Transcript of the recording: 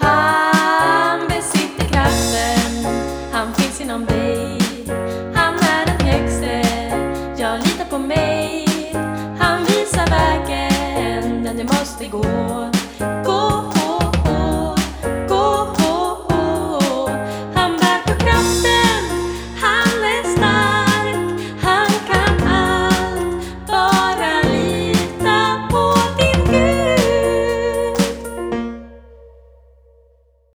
Han besitter kraften, han finns inom dig. Han är den högste, jag litar på mig. Han visar vägen, Men du måste gå.